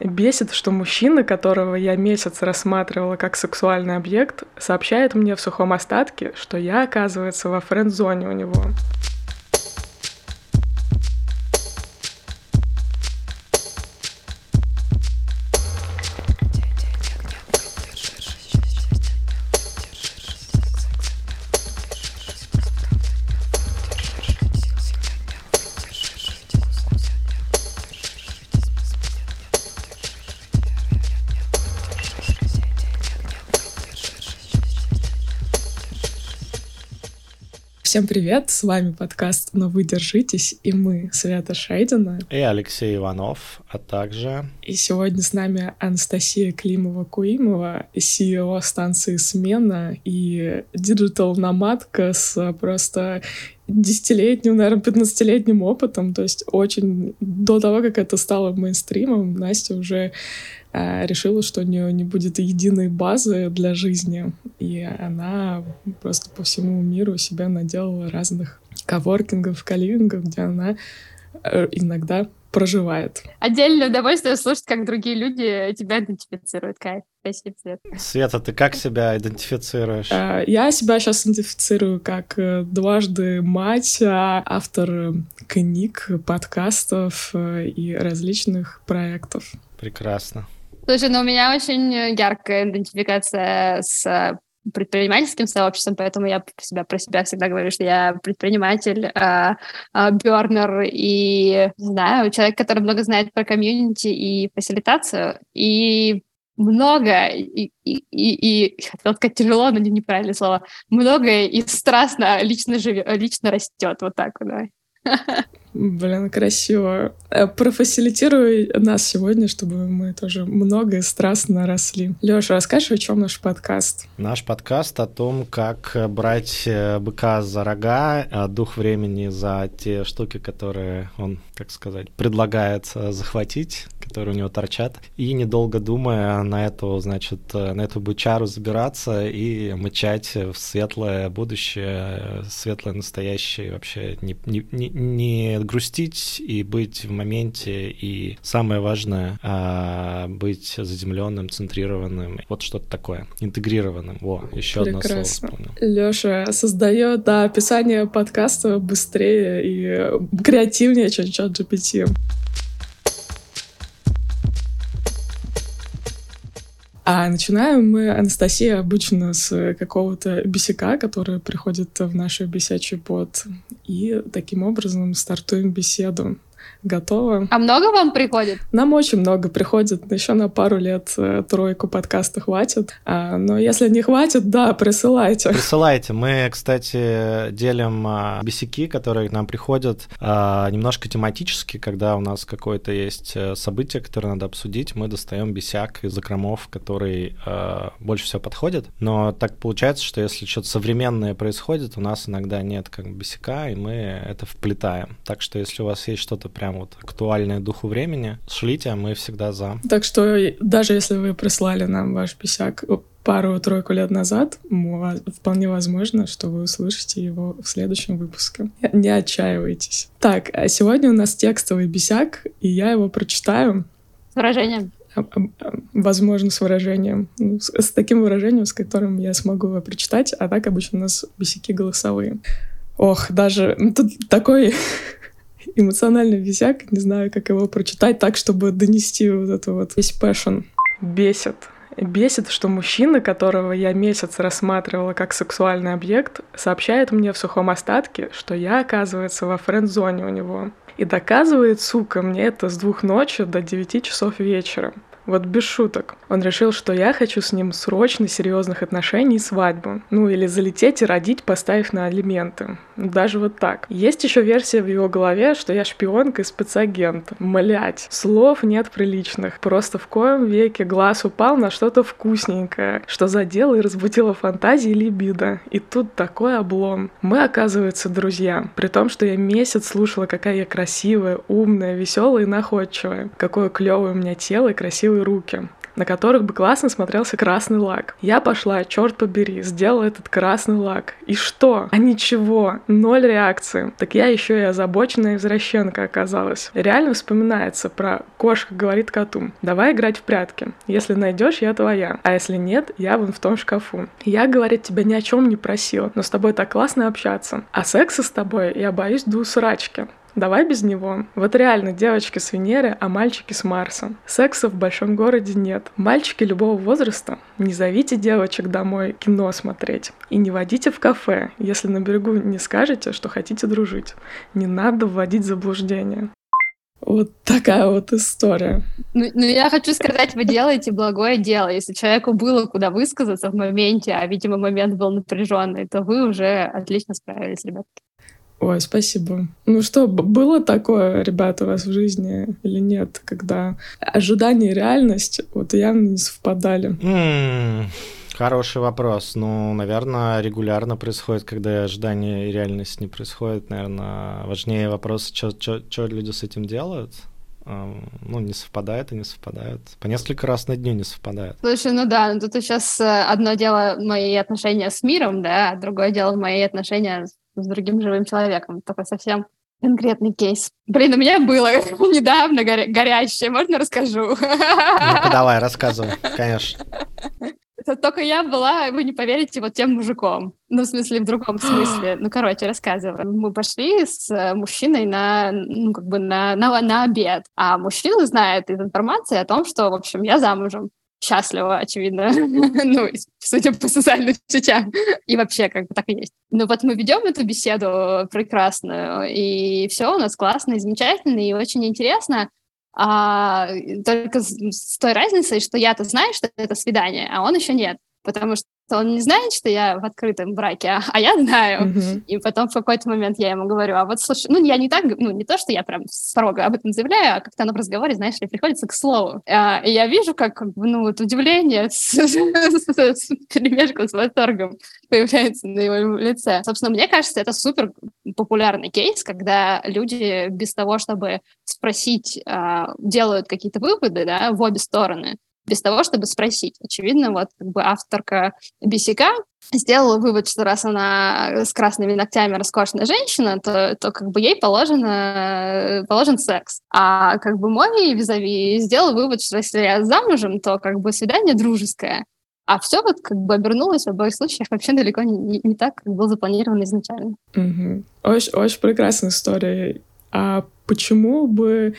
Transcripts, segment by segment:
Бесит, что мужчина, которого я месяц рассматривала как сексуальный объект, сообщает мне в сухом остатке, что я, оказывается, во френд-зоне у него. Всем привет, с вами подкаст «Но вы держитесь» и мы, Света Шейдина. И Алексей Иванов, а также... И сегодня с нами Анастасия Климова-Куимова, CEO станции «Смена» и digital-номадка с просто десятилетним, наверное, 15-летним опытом. То есть очень до того, как это стало мейнстримом, Настя уже решила, что у нее не будет единой базы для жизни, и она просто по всему миру себя наделала разных коворкингов, каливингов, где она э, иногда проживает. Отдельное удовольствие слушать, как другие люди тебя идентифицируют. Кайф. Спасибо, Свет. Света, ты как себя идентифицируешь? А, я себя сейчас идентифицирую как э, дважды мать, а автор книг, подкастов э, и различных проектов. Прекрасно. Слушай, ну у меня очень яркая идентификация с предпринимательским сообществом, поэтому я себя про себя всегда говорю, что я предприниматель, э, э, и, не знаю, человек, который много знает про комьюнити и фасилитацию, и много, и, и, и, и хотела сказать тяжело, но неправильное слово, много и страстно лично живет, лично растет, вот так вот, давай. Блин, красиво. Э, профасилитируй нас сегодня, чтобы мы тоже много и страстно росли. Леша, расскажи, о чем наш подкаст? Наш подкаст о том, как брать э, быка за рога, дух времени за те штуки, которые он, как сказать, предлагает э, захватить, которые у него торчат, и недолго думая на эту, значит, на эту бычару забираться и мычать в светлое будущее, светлое настоящее, вообще не, не, не грустить и быть в моменте, и самое важное а, быть заземленным, центрированным, вот что-то такое, интегрированным. Во, еще одно слово вспомнил. Леша создает да, описание подкаста быстрее и креативнее, чем чат GPT. А начинаем мы, Анастасия, обычно с какого-то бесяка, который приходит в наш бесячий бот. И таким образом стартуем беседу готово. А много вам приходит? Нам очень много приходит. Еще на пару лет э, тройку подкаста хватит. А, но если не хватит, да, присылайте. Присылайте. Мы, кстати, делим а, бесяки, которые к нам приходят а, немножко тематически, когда у нас какое-то есть э, событие, которое надо обсудить, мы достаем бесяк из закромов, который а, больше всего подходит. Но так получается, что если что-то современное происходит, у нас иногда нет как бы бесяка, и мы это вплетаем. Так что если у вас есть что-то прям вот актуальное духу времени, шлите, а мы всегда за. Так что даже если вы прислали нам ваш писяк пару-тройку лет назад, вполне возможно, что вы услышите его в следующем выпуске. Не отчаивайтесь. Так, а сегодня у нас текстовый бесяк, и я его прочитаю. С выражением? Возможно, с выражением. Ну, с, с таким выражением, с которым я смогу его прочитать, а так обычно у нас бесяки голосовые. Ох, даже тут такой эмоциональный висяк, не знаю, как его прочитать так, чтобы донести вот это вот весь passion. Бесит. Бесит, что мужчина, которого я месяц рассматривала как сексуальный объект, сообщает мне в сухом остатке, что я, оказывается, во френд-зоне у него. И доказывает, сука, мне это с двух ночи до девяти часов вечера. Вот без шуток. Он решил, что я хочу с ним срочно серьезных отношений и свадьбу. Ну или залететь и родить, поставив на алименты. Даже вот так. Есть еще версия в его голове, что я шпионка и спецагент. Млять. Слов нет приличных. Просто в коем веке глаз упал на что-то вкусненькое, что задело и разбудило фантазии и либидо. И тут такой облом. Мы, оказывается, друзья. При том, что я месяц слушала, какая я красивая, умная, веселая и находчивая. Какое клевое у меня тело и красивые руки. на которых бы классно смотрелся красный лак. Я пошла, черт побери, сделала этот красный лак. И что? А ничего, ноль реакции. Так я еще и озабоченная извращенка оказалась. Реально вспоминается про кошка говорит коту, давай играть в прятки. Если найдешь, я твоя. А если нет, я вон в том шкафу. Я, говорит, тебя ни о чем не просила, но с тобой так классно общаться. А секса с тобой я боюсь до усрачки. Давай без него. Вот реально, девочки с Венеры, а мальчики с Марса. Секса в большом городе нет. Мальчики любого возраста, не зовите девочек домой кино смотреть. И не водите в кафе, если на берегу не скажете, что хотите дружить. Не надо вводить в заблуждение. Вот такая вот история. Ну, ну, я хочу сказать, вы делаете благое дело. Если человеку было куда высказаться в моменте, а, видимо, момент был напряженный, то вы уже отлично справились, ребятки. Ой, спасибо. Ну что, было такое, ребята, у вас в жизни или нет, когда ожидание и реальность вот явно не совпадали? Mm, хороший вопрос. Ну, наверное, регулярно происходит, когда ожидание и реальность не происходит. Наверное, важнее вопрос, что люди с этим делают ну, не совпадает и не совпадает. По несколько раз на дню не совпадает. Слушай, ну да, ну тут сейчас э, одно дело мои отношения с миром, да, а другое дело мои отношения с другим живым человеком. Такой совсем конкретный кейс. Блин, у меня было недавно горя- горящее, можно расскажу? Ну-ка давай, рассказывай, конечно. Только я была, вы не поверите, вот тем мужиком. Ну, в смысле, в другом смысле. Ну, короче, рассказываю. Мы пошли с э, мужчиной на, ну, как бы на, на, на обед. А мужчина знает из информации о том, что, в общем, я замужем счастлива, очевидно, ну, судя по социальным сетям. И вообще, как бы так и есть. Ну вот мы ведем эту беседу прекрасную, и все у нас классно и замечательно, и очень интересно. А, только с, с той разницей, что я-то знаю, что это свидание, а он еще нет. Потому что он не знает, что я в открытом браке, а, а я знаю. Mm-hmm. И потом в какой-то момент я ему говорю, а вот слушай, ну я не так, ну не то, что я прям строго об этом заявляю, а как-то оно в разговоре, знаешь ли, приходится к слову. А, и я вижу, как, ну вот удивление с, с, с, перемешку с восторгом появляется на его лице. Собственно, мне кажется, это супер популярный кейс, когда люди без того, чтобы спросить, а, делают какие-то выводы, да, в обе стороны без того, чтобы спросить. Очевидно, вот как бы авторка Бесика сделала вывод, что раз она с красными ногтями роскошная женщина, то, то как бы ей положено, положен секс. А как бы мой визави сделал вывод, что если я замужем, то как бы свидание дружеское. А все вот как бы обернулось в обоих случаях вообще далеко не, не, не так, как было запланировано изначально. Угу. Очень, очень прекрасная история. А почему бы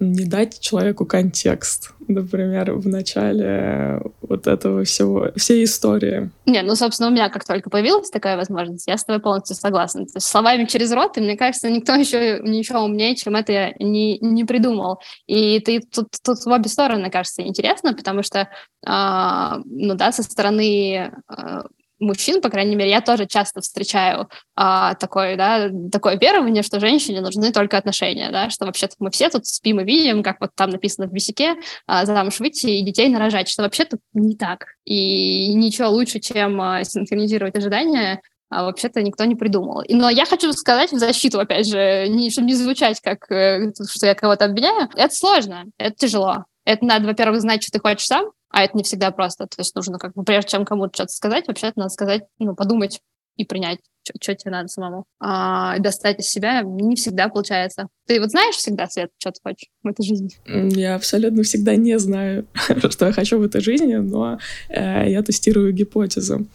не дать человеку контекст, например, в начале вот этого всего, всей истории. Не, ну, собственно, у меня как только появилась такая возможность, я с тобой полностью согласна. То есть словами через рот, и мне кажется, никто еще ничего умнее, чем это не, не придумал. И ты тут, тут в обе стороны, кажется, интересно, потому что, э, ну да, со стороны э, мужчин, по крайней мере, я тоже часто встречаю а, такое, да, такое верование, что женщине нужны только отношения, да, что вообще-то мы все тут спим и видим, как вот там написано в бисике, а, замуж выйти и детей нарожать, что вообще-то не так. И ничего лучше, чем а, синхронизировать ожидания, а вообще-то никто не придумал. Но я хочу сказать в защиту, опять же, не, чтобы не звучать как, э, что я кого-то обвиняю, это сложно, это тяжело. Это надо, во-первых, знать, что ты хочешь сам, а это не всегда просто. То есть нужно, как бы, прежде чем кому-то что-то сказать, вообще надо сказать, ну, подумать и принять что тебе надо самому. А, достать из себя не всегда получается. Ты вот знаешь всегда, Свет, что ты хочешь в этой жизни? Я абсолютно всегда не знаю, что я хочу в этой жизни, но э, я тестирую гипотезы.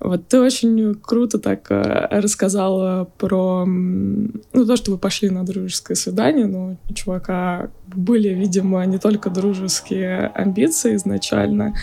Вот ты очень круто так э, рассказала про ну, то, что вы пошли на дружеское свидание. Ну, у чувака были, видимо, не только дружеские амбиции изначально.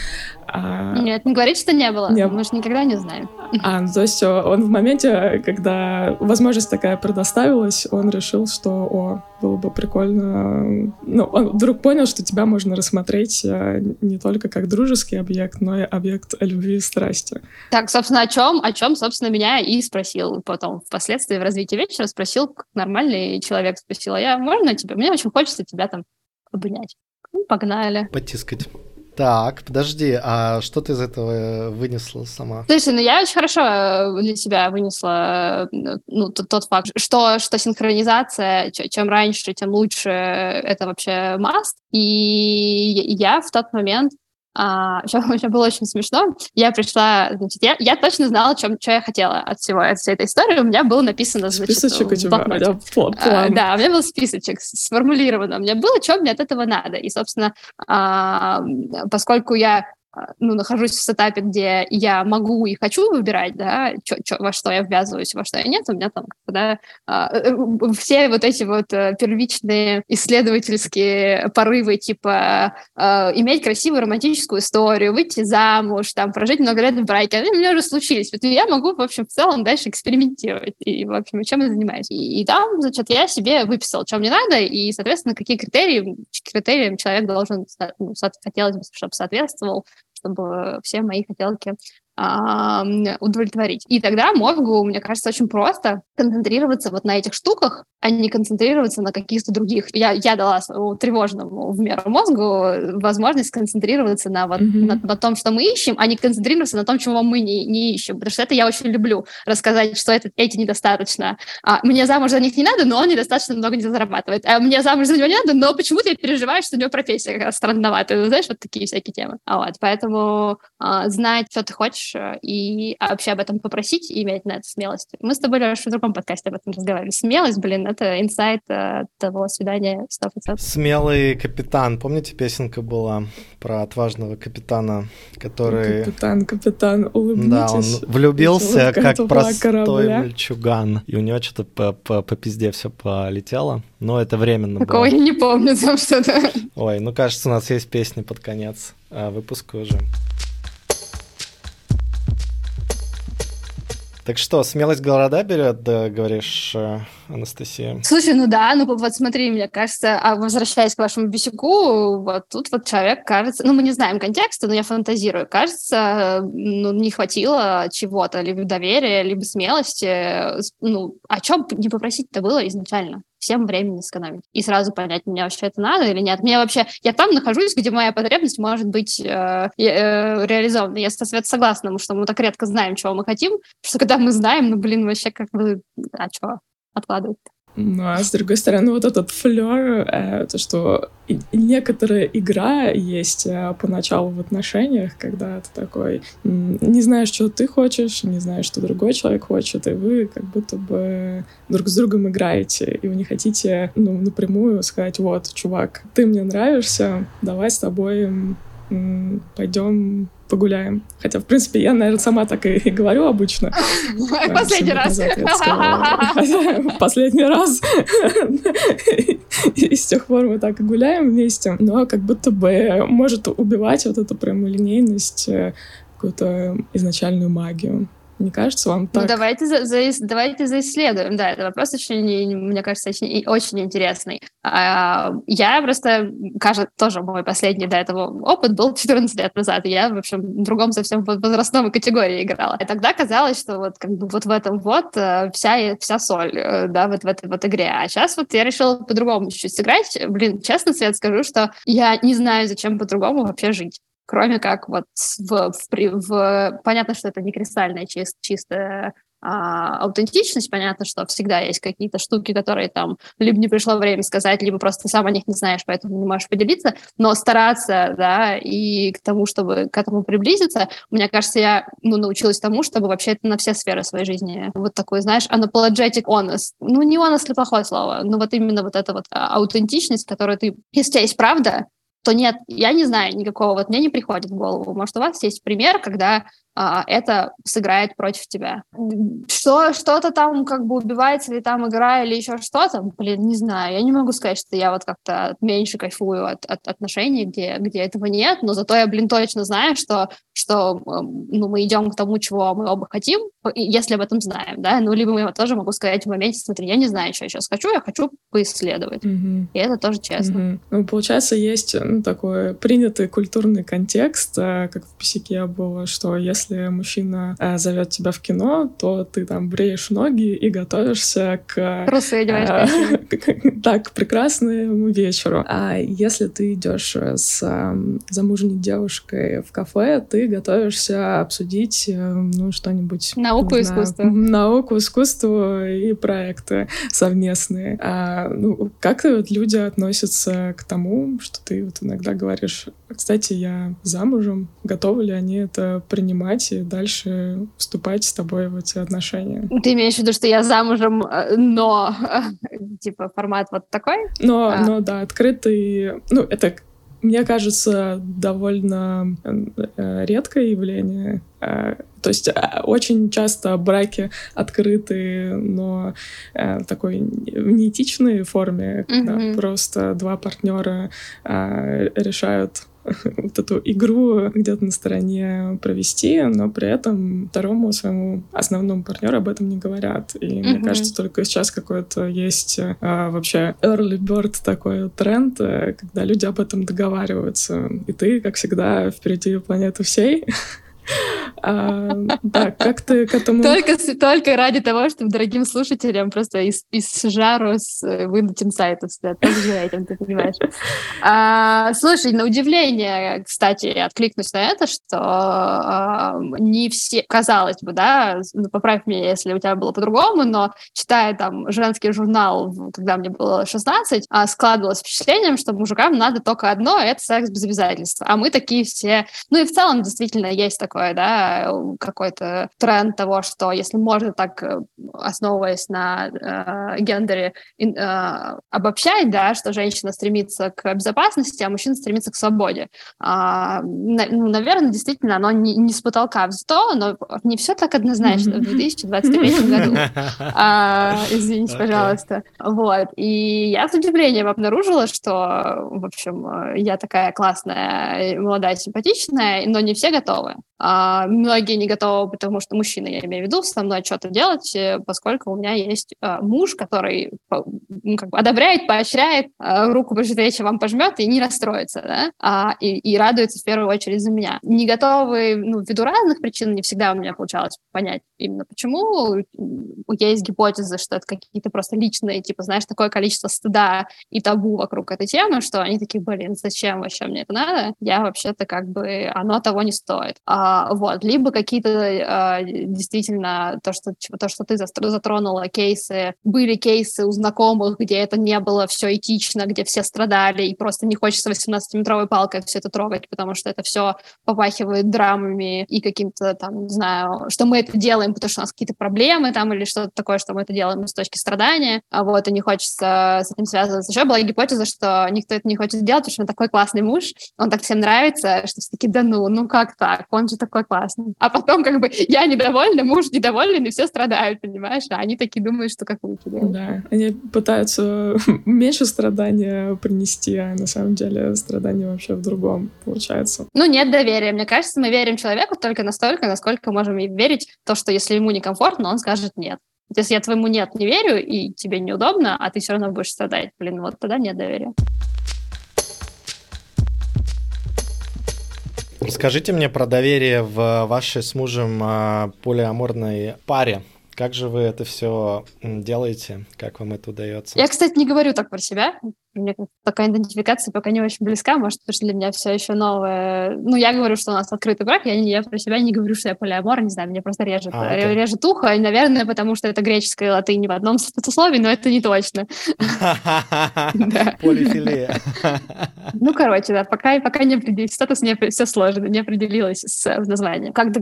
А... Нет, не говорит, что не было. Не... Мы же никогда не знаем. А, ну, то есть он в моменте, когда возможность такая предоставилась, он решил, что, о, было бы прикольно... Ну, он вдруг понял, что тебя можно рассмотреть э, не только как дружеский объект, но и объект любви и страсти. Так, собственно, о чем, о чем, собственно, меня и спросил потом впоследствии в развитии вечера, спросил, как нормальный человек спросил, а я, можно тебе? Мне очень хочется тебя там обнять. Ну, погнали. Потискать. Так, подожди, а что ты из этого э, вынесла сама? Слушай, ну я очень хорошо э, для себя вынесла э, ну, тот, тот факт, что, что синхронизация, чем раньше, тем лучше, это вообще маст. И я в тот момент а, еще, было очень смешно. Я пришла, значит, я, я точно знала, чем, что я хотела от всего от всей этой истории. У меня было написано, значит, списочек у тебя, да, план. А, да, у меня был списочек сформулировано. У меня было, что мне от этого надо. И, собственно, а, поскольку я а, ну, нахожусь в этапе, где я могу и хочу выбирать, да, чё, чё, во что я ввязываюсь, во что я нет, у меня там, да, а, э, все вот эти вот э, первичные исследовательские порывы, типа а, иметь красивую романтическую историю, выйти замуж, там, прожить много лет в браке, они у меня уже случились. Вот я могу, в общем, в целом дальше экспериментировать. И, в общем, чем я занимаюсь. И, и там, значит, я себе выписал, что мне надо, и, соответственно, какие критерии, критериям человек должен, ну, хотелось бы, чтобы соответствовал, чтобы все мои хотелки удовлетворить. И тогда мозгу, мне кажется, очень просто концентрироваться вот на этих штуках, а не концентрироваться на каких-то других. Я, я дала тревожному в меру мозгу возможность концентрироваться на, вот, mm-hmm. на, на том, что мы ищем, а не концентрироваться на том, чего мы не, не ищем. Потому что это я очень люблю, рассказать, что это, эти недостаточно. А, мне замуж за них не надо, но он недостаточно много не зарабатывает. А мне замуж за него не надо, но почему-то я переживаю, что у него профессия странноватая. Знаешь, вот такие всякие темы. А вот, поэтому а, знать, что ты хочешь, хочешь, и вообще об этом попросить и иметь на это смелость. Мы с тобой, Леш, в другом подкасте об этом разговаривали. Смелость, блин, это инсайт э, того свидания 100%. Смелый капитан. Помните, песенка была про отважного капитана, который... Капитан, капитан, улыбнитесь. Да, он влюбился как простой корабля. мальчуган. И у него что-то по, по, по пизде все полетело. Но это временно Такого было. я не помню там что-то. Ой, ну кажется, у нас есть песни под конец а, выпуска уже. Так что, смелость города берет, да, говоришь, э, Анастасия? Слушай, ну да, ну вот смотри, мне кажется, а возвращаясь к вашему бесяку, вот тут вот человек, кажется, ну мы не знаем контекста, но я фантазирую, кажется, ну не хватило чего-то, либо доверия, либо смелости, ну о чем не попросить-то было изначально? Всем времени сэкономить. И сразу понять, мне вообще это надо или нет. Мне вообще... Я там нахожусь, где моя потребность может быть э, э, реализована. Я, согласна, что мы так редко знаем, чего мы хотим, что когда мы знаем, ну, блин, вообще как бы... А что откладывать -то? Ну, а с другой стороны, вот этот флер, э, то, что некоторая игра есть э, поначалу в отношениях, когда ты такой не знаешь, что ты хочешь, не знаешь, что другой человек хочет, и вы как будто бы друг с другом играете, и вы не хотите ну, напрямую сказать, вот, чувак, ты мне нравишься, давай с тобой пойдем погуляем. Хотя, в принципе, я, наверное, сама так и, говорю обычно. Последний раз. Последний раз. И с тех пор мы так и гуляем вместе. Но как будто бы может убивать вот эту прямолинейность, э, какую-то изначальную магию. Не кажется вам так? Ну, давайте, за, за, давайте заисследуем. Да, это вопрос очень, мне кажется, очень, очень интересный. А, я просто, кажется, тоже мой последний до этого опыт был 14 лет назад. Я, в общем, в другом совсем возрастном категории играла. И тогда казалось, что вот как бы вот в этом вот э, вся, вся соль, э, да, вот в этой вот игре. А сейчас вот я решила по-другому чуть-чуть сыграть. Блин, честно, Свет, скажу, что я не знаю, зачем по-другому вообще жить кроме как вот в, в, в понятно, что это не кристальная чист, чистая а, аутентичность, понятно, что всегда есть какие-то штуки, которые там либо не пришло время сказать, либо просто сам о них не знаешь, поэтому не можешь поделиться, но стараться, да, и к тому, чтобы к этому приблизиться, мне кажется, я ну, научилась тому, чтобы вообще это на все сферы своей жизни вот такой, знаешь, unapologetic honest, ну не honest ли плохое слово, но вот именно вот эта вот а, аутентичность, которую ты, если у тебя есть правда, то нет, я не знаю никакого, вот мне не приходит в голову. Может, у вас есть пример, когда это сыграет против тебя. Что, что-то там как бы убивается или там игра, или еще что-то, блин, не знаю. Я не могу сказать, что я вот как-то меньше кайфую от, от отношений, где, где этого нет, но зато я, блин, точно знаю, что, что эм, ну, мы идем к тому, чего мы оба хотим, если об этом знаем, да, ну, либо я тоже могу сказать в моменте, смотри, я не знаю, что я сейчас хочу, я хочу поисследовать. Mm-hmm. И это тоже честно. Mm-hmm. Ну, получается, есть ну, такой принятый культурный контекст, э, как в писике было, что если если мужчина э, зовет тебя в кино, то ты там бреешь ноги и готовишься к... Трусы так, к прекрасному вечеру. А если ты идешь с э, замужней девушкой в кафе, ты готовишься обсудить, э, ну, что-нибудь... Науку, искусство. Науку, искусство и проекты совместные. А, ну, как вот люди относятся к тому, что ты вот иногда говоришь, кстати, я замужем, готовы ли они это принимать и дальше вступать с тобой в эти отношения? Ты имеешь в виду, что я замужем, э, но типа формат вот такой? Но, а. но да, открытый, ну, это мне кажется, довольно э, редкое явление. Э, то есть очень часто браки открыты, но такой в неэтичной форме, когда mm-hmm. просто два партнера решают вот эту игру где-то на стороне провести, но при этом второму своему основному партнеру об этом не говорят. И mm-hmm. мне кажется, только сейчас какой-то есть а, вообще early bird такой тренд, э, когда люди об этом договариваются. И ты, как всегда, впереди планеты всей. Как ты к этому... Только, только ради того, чтобы дорогим слушателям просто из, из жару с, э, выдать инсайтов. Только за этим, ты понимаешь. А, слушай, на удивление, кстати, откликнусь на это, что а, не все, казалось бы, да, ну, поправь меня, если у тебя было по-другому, но читая там женский журнал, когда мне было 16, а, складывалось впечатлением, что мужикам надо только одно — это секс без обязательств. А мы такие все... Ну и в целом действительно есть такое такое, да, какой-то тренд того, что если можно так, э, основываясь на э, гендере, э, обобщать, да, что женщина стремится к безопасности, а мужчина стремится к свободе. А, на, ну, наверное, действительно, оно не, не с потолка взято, но не все так однозначно в 2023 году. А, извините, пожалуйста. Вот. И я с удивлением обнаружила, что, в общем, э, я такая классная, молодая, симпатичная, но не все готовы. А, многие не готовы, потому что мужчины, я имею в виду, со мной что-то делать, э, поскольку у меня есть а, муж, который ну, как бы одобряет, поощряет, а, руку пожалеет, вам пожмет и не расстроится, да, а, и, и радуется в первую очередь за меня. Не готовы, ну, ввиду разных причин, не всегда у меня получалось понять именно почему. Есть гипотезы, что это какие-то просто личные, типа, знаешь, такое количество стыда и табу вокруг этой темы, что они такие, блин, зачем вообще мне это надо? Я вообще-то как бы, оно того не стоит. А, вот, либо какие-то а, действительно то, что то, что ты затронула кейсы, были кейсы у знакомых, где это не было все этично, где все страдали и просто не хочется 18-метровой палкой все это трогать, потому что это все попахивает драмами и каким-то там, не знаю, что мы это делаем, потому что у нас какие-то проблемы там или что-то такое, что мы это делаем с точки страдания, а вот и не хочется с этим связываться. Еще была гипотеза, что никто это не хочет делать, потому что он такой классный муж, он так всем нравится, что все таки да ну, ну как так, он же такой классный. А потом как бы я недовольна, муж недоволен, и все страдают, понимаешь? А они такие думают, что как лучше. Да, они пытаются меньше страдания принести, а на самом деле страдания вообще в другом получается. Ну, нет доверия. Мне кажется, мы верим человеку только настолько, насколько можем верить то, что если ему некомфортно, он скажет нет. Если я твоему нет не верю, и тебе неудобно, а ты все равно будешь страдать, блин, вот тогда нет доверия. Расскажите мне про доверие в вашей с мужем а, полиаморной паре. Как же вы это все делаете? Как вам это удается? Я, кстати, не говорю так про себя мне такая идентификация пока не очень близка, может, потому что для меня все еще новое. Ну, я говорю, что у нас открытый брак, я, я про себя не говорю, что я полиамор, не знаю, мне просто режет, а, okay. режет ухо, и, наверное, потому что это греческая латынь в одном слове, но это не точно. Полифилия. Ну, короче, да, пока, пока не определилась, статус не, все сложно, не определилась с названием. Как,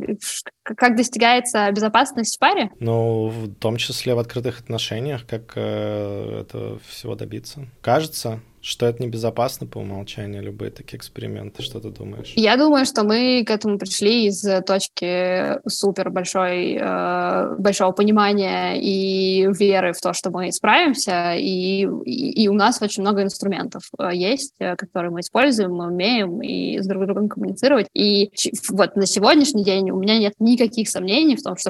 как достигается безопасность в паре? Ну, в том числе в открытых отношениях, как э, это всего добиться. Кажется, кажется, что это небезопасно по умолчанию, любые такие эксперименты. Что ты думаешь? Я думаю, что мы к этому пришли из точки супер большой, э, большого понимания и веры в то, что мы справимся, и, и, и у нас очень много инструментов э, есть, э, которые мы используем, мы умеем и с друг другом коммуницировать. И вот на сегодняшний день у меня нет никаких сомнений в том, что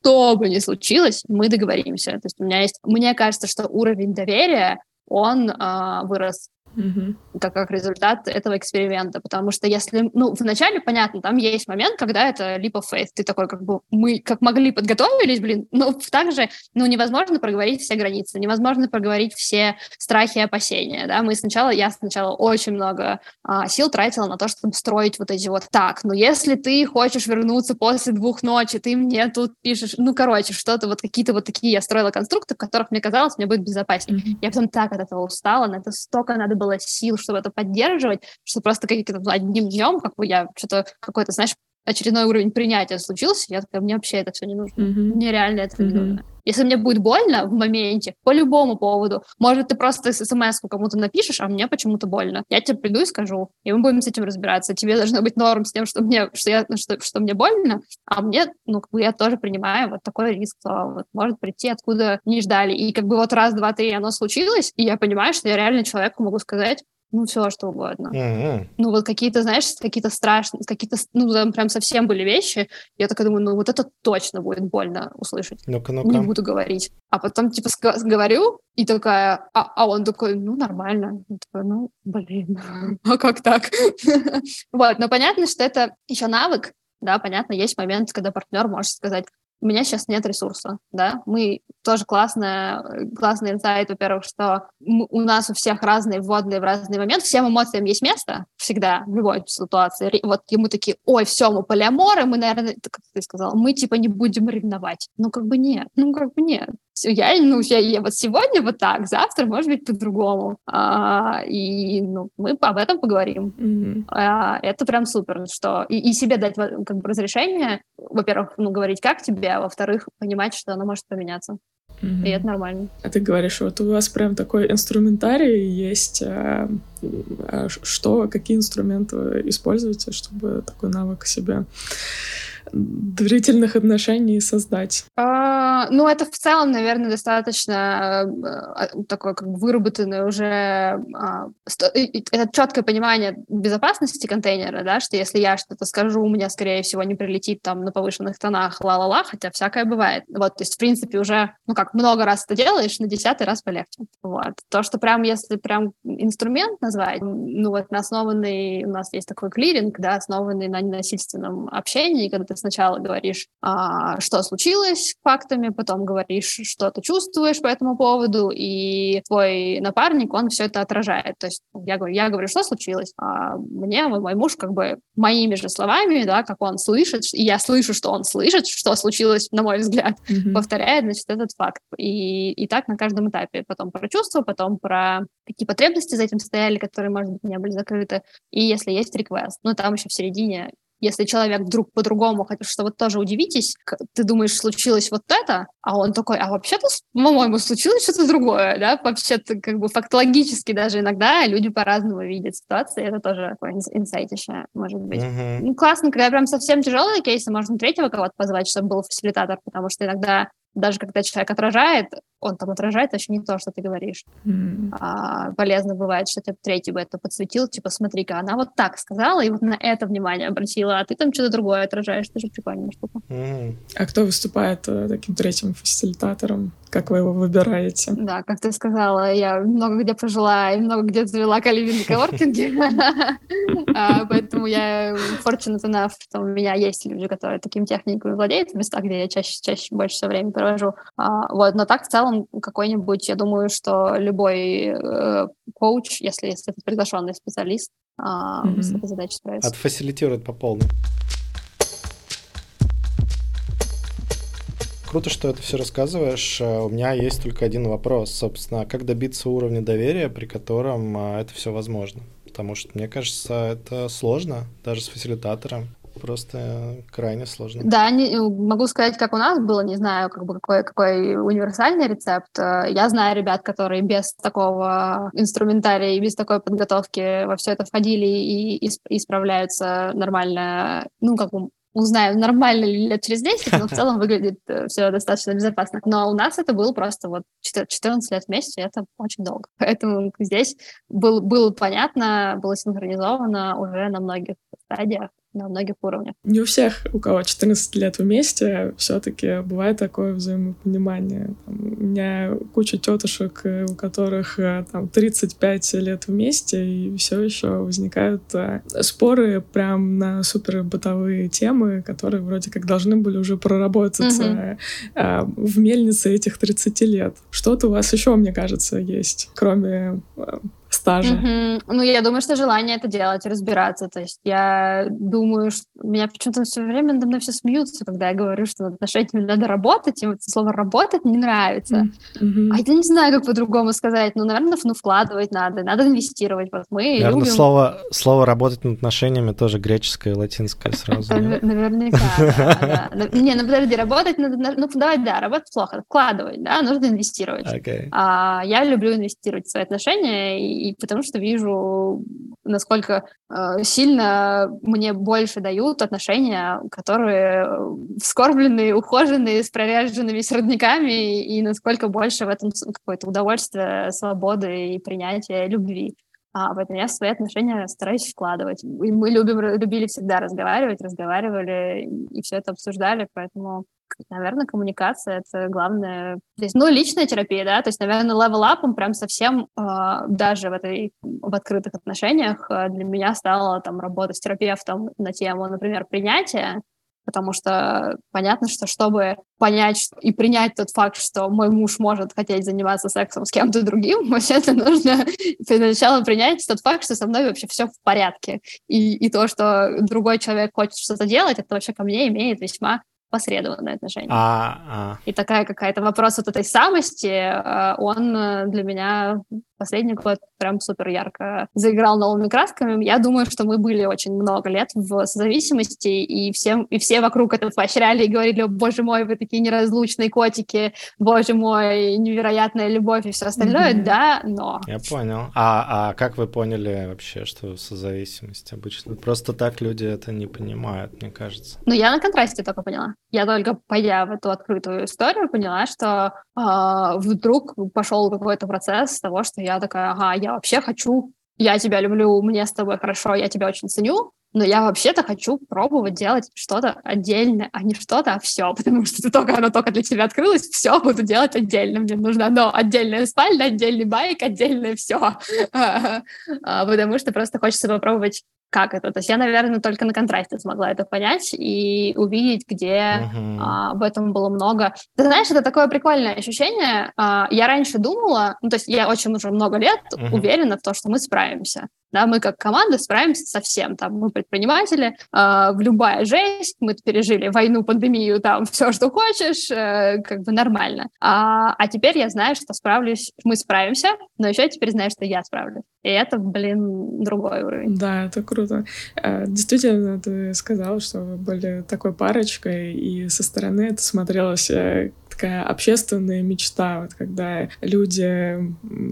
что бы ни случилось, мы договоримся. То есть у меня есть, мне кажется, что уровень доверия он а, вырос Mm-hmm. как, как результат этого эксперимента. Потому что если, ну, вначале, понятно, там есть момент, когда это of faith. Ты такой, как бы, мы как могли подготовились, блин, но также, ну, невозможно проговорить все границы, невозможно проговорить все страхи и опасения, да. Мы сначала, я сначала очень много а, сил тратила на то, чтобы строить вот эти вот так, ну, если ты хочешь вернуться после двух ночи, ты мне тут пишешь, ну, короче, что-то вот какие-то вот такие я строила конструкты, в которых мне казалось, мне будет безопаснее. Mm-hmm. Я потом так от этого устала, на это столько надо было сил, чтобы это поддерживать, что просто каким-то одним днем, как бы я что-то какой-то, знаешь, очередной уровень принятия случился, я такая, мне вообще это все не нужно. Mm-hmm. Мне реально это mm-hmm. не нужно. Если мне будет больно в моменте, по любому поводу, может, ты просто смс кому-то напишешь, а мне почему-то больно. Я тебе приду и скажу, и мы будем с этим разбираться. Тебе должно быть норм с тем, что мне, что я, что, что мне больно, а мне, ну, как бы я тоже принимаю вот такой риск, что вот может прийти, откуда не ждали. И как бы вот раз, два, три оно случилось, и я понимаю, что я реально человеку могу сказать, ну, все, что угодно. Mm-hmm. Ну, вот какие-то, знаешь, какие-то страшные, какие-то, ну, там прям совсем были вещи. Я такая думаю, ну, вот это точно будет больно услышать. Ну-ка, ну-ка. Не буду говорить. А потом, типа, говорю, и такая, а, а он такой, ну, нормально. Я такая, ну, блин, а как так? вот, но понятно, что это еще навык, да, понятно, есть момент, когда партнер может сказать, у меня сейчас нет ресурса, да, мы тоже классная, классный инсайт, во-первых, что мы, у нас у всех разные вводные в разный момент, всем эмоциям есть место всегда, в любой ситуации. Вот ему такие, ой, все, мы полиаморы, мы, наверное, как ты сказал, мы типа не будем ревновать. Ну, как бы нет, ну, как бы нет я, ну, я, я вот сегодня вот так, завтра, может быть, по-другому. А, и ну, мы об этом поговорим. Mm-hmm. А, это прям супер, что и, и себе дать как бы разрешение, во-первых, ну, говорить как тебе, а во-вторых, понимать, что оно может поменяться. Mm-hmm. И это нормально. А ты говоришь, вот у вас прям такой инструментарий есть. А, а что, какие инструменты вы используете, чтобы такой навык себе доверительных отношений создать? А, ну, это в целом, наверное, достаточно э, такое как выработанное уже а, это четкое понимание безопасности контейнера, да, что если я что-то скажу, у меня, скорее всего, не прилетит там на повышенных тонах ла-ла-ла, хотя всякое бывает. Вот, то есть, в принципе, уже, ну как, много раз это делаешь, на десятый раз полегче. Вот. То, что прям, если прям инструмент назвать, ну вот, основанный, у нас есть такой клиринг, да, основанный на ненасильственном общении, когда ты сначала говоришь, а, что случилось фактами, потом говоришь, что ты чувствуешь по этому поводу, и твой напарник, он все это отражает. То есть я говорю, я говорю, что случилось, а мне мой, муж как бы моими же словами, да, как он слышит, и я слышу, что он слышит, что случилось, на мой взгляд, mm-hmm. повторяет, значит, этот факт. И, и так на каждом этапе. Потом про чувства, потом про какие потребности за этим стояли, которые, может быть, не были закрыты, и если есть реквест. Ну, там еще в середине если человек вдруг по-другому хочет, что вот тоже удивитесь, ты думаешь, случилось вот это, а он такой, а вообще-то, по-моему, случилось что-то другое, да, вообще-то как бы фактологически даже иногда люди по-разному видят ситуации, это тоже такой инсайт еще может быть. Uh-huh. Ну, классно, когда прям совсем тяжелые кейсы, можно третьего кого-то позвать, чтобы был фасилитатор, потому что иногда даже когда человек отражает, он там отражает вообще не то, что ты говоришь. Mm. А, полезно бывает, что тебе третий бы это подсветил, типа, смотри-ка, она вот так сказала, и вот на это внимание обратила, а ты там что-то другое отражаешь, это же прикольная штука. Mm. А кто выступает э, таким третьим фасилитатором? Как вы его выбираете? Да, как ты сказала, я много где прожила и много где завела каливинг коворкинги, а, поэтому я fortunate enough, что у меня есть люди, которые таким техниками владеют в местах, где я чаще, чаще больше всего времени провожу. А, вот, но так в целом какой-нибудь, я думаю, что любой э, коуч, если, если это приглашенный специалист, mm-hmm. с этой задачей справится. Отфасилитирует по полной. Круто, что это все рассказываешь. Э, у меня есть только один вопрос. Собственно, как добиться уровня доверия, при котором э, это все возможно? Потому что, мне кажется, это сложно, даже с фасилитатором. Просто крайне сложно. Да, не, могу сказать, как у нас было, не знаю, как бы какой, какой универсальный рецепт. Э, я знаю ребят, которые без такого инструментария и без такой подготовки во все это входили и, и, и справляются нормально, ну, как бы узнаю, нормально ли лет через 10, но в целом выглядит э, все достаточно безопасно. Но у нас это было просто вот 14 лет вместе, это очень долго. Поэтому здесь был, было понятно, было синхронизовано уже на многих стадиях на многих уровнях. Не у всех, у кого 14 лет вместе, все-таки бывает такое взаимопонимание. Там, у меня куча тетушек, э, у которых э, там 35 лет вместе, и все еще возникают а, споры прям на супер бытовые темы, которые вроде как должны были уже проработаться угу. в мельнице этих 30 лет. Что-то у вас еще, мне кажется, есть, кроме стажа? Mm-hmm. Ну, я думаю, что желание это делать, разбираться. То есть я думаю, что меня почему-то все время надо мной все смеются, когда я говорю, что над отношениями надо работать, и вот слово «работать» не нравится. Mm-hmm. А я не знаю, как по-другому сказать. Ну, наверное, ну, вкладывать надо, надо инвестировать. Вот мы Наверное, любим... слово, слово «работать над отношениями» тоже греческое и латинское сразу. Наверняка, да. Не, ну подожди, работать надо... Ну, давай, да, работать плохо, вкладывать, да, нужно инвестировать. А Я люблю инвестировать в свои отношения, и потому что вижу, насколько э, сильно мне больше дают отношения, которые вскорбленные, ухоженные, с проряженными родниками, и насколько больше в этом какое-то удовольствие, свободы и принятия любви. А поэтому я свои отношения стараюсь вкладывать. И мы любим, любили всегда разговаривать, разговаривали и все это обсуждали, поэтому наверное, коммуникация — это главное. Здесь, ну, личная терапия, да, то есть, наверное, он прям совсем э, даже в этой, в открытых отношениях э, для меня стала там работа с терапевтом на тему, например, принятия, потому что понятно, что чтобы понять и принять тот факт, что мой муж может хотеть заниматься сексом с кем-то другим, вообще-то нужно сначала принять тот факт, что со мной вообще все в порядке. И, и то, что другой человек хочет что-то делать, это вообще ко мне имеет весьма посредованное отношение. А, а. И такая какая-то вопрос вот этой самости, э, он э, для меня последний год прям супер ярко заиграл новыми красками. Я думаю, что мы были очень много лет в зависимости, и, всем, и все вокруг это поощряли и говорили, боже мой, вы такие неразлучные котики, боже мой, невероятная любовь и все остальное, mm-hmm. да, но... Я понял. А, а как вы поняли вообще, что созависимость обычно? Просто так люди это не понимают, мне кажется. Ну, я на контрасте только поняла. Я только пойдя в эту открытую историю, поняла, что э, вдруг пошел какой-то процесс того, что я я такая, ага, я вообще хочу, я тебя люблю, мне с тобой хорошо, я тебя очень ценю, но я вообще-то хочу пробовать делать что-то отдельное, а не что-то, а все, потому что ты только, оно только для тебя открылось, все буду делать отдельно, мне нужно одно отдельная спальня, отдельный байк, отдельное все, потому что просто хочется попробовать как это. То есть я, наверное, только на контрасте смогла это понять и увидеть, где uh-huh. а, в этом было много. Ты знаешь, это такое прикольное ощущение. А, я раньше думала, ну, то есть я очень уже много лет uh-huh. уверена в том, что мы справимся. Да, мы как команда справимся со всем. Там мы предприниматели, э, в любая жесть, мы пережили войну, пандемию, там все, что хочешь, э, как бы нормально. А, а теперь я знаю, что справлюсь, мы справимся, но еще я теперь знаю, что я справлюсь. И это, блин, другой уровень. Да, это круто. Э, действительно, ты сказала, что вы были такой парочкой, и со стороны это смотрелось э, такая общественная мечта, вот когда люди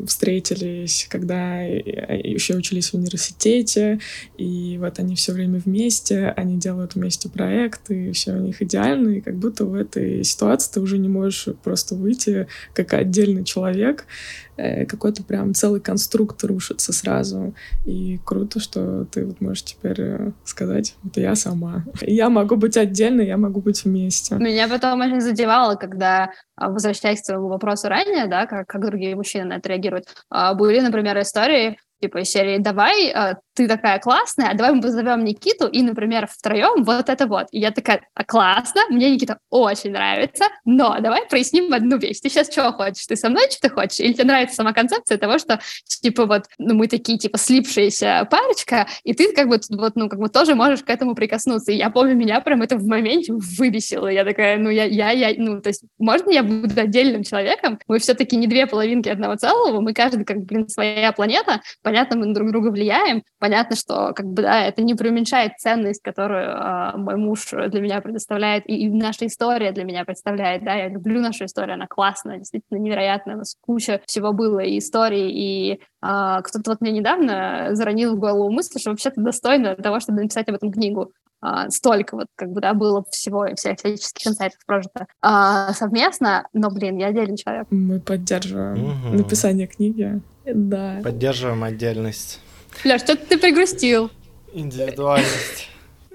встретились, когда еще учились в университете, и вот они все время вместе, они делают вместе проекты, и все у них идеально, и как будто в этой ситуации ты уже не можешь просто выйти как отдельный человек, Э, какой-то прям целый конструкт рушится сразу. И круто, что ты вот можешь теперь э, сказать, это я сама. Я могу быть отдельно, я могу быть вместе. Меня потом очень задевало, когда, а, возвращаясь к своему вопросу ранее, да, как, как другие мужчины на это реагируют, а, были, например, истории, типа серии «Давай, а, ты такая классная, а давай мы позовем Никиту и, например, втроем вот это вот». И я такая а, «Классно, мне Никита очень нравится, но давай проясним одну вещь. Ты сейчас что хочешь? Ты со мной что-то хочешь? Или тебе нравится сама концепция того, что, типа, вот, ну, мы такие, типа, слипшаяся парочка, и ты, как бы, вот, ну, как бы тоже можешь к этому прикоснуться. И я помню, меня прям это в моменте выбесило. Я такая, ну, я, я, я, ну, то есть, можно я буду отдельным человеком? Мы все-таки не две половинки одного целого, мы каждый, как, блин, своя планета, понятно, мы друг друга влияем, понятно, что как бы, да, это не преуменьшает ценность, которую э, мой муж для меня предоставляет, и, и наша история для меня представляет, да, я люблю нашу историю, она классная, действительно невероятная, у нас куча всего было, и истории, и э, кто-то вот мне недавно заронил в голову мысль, что вообще-то достойно того, чтобы написать об этом книгу. Uh, столько вот как бы, да, было всего, и всех всяческих инсайтов прожито uh, совместно, но, блин, я отдельный человек. Мы поддерживаем угу. написание книги. Да. Поддерживаем отдельность. Ля, что ты пригрустил? Индивидуальность.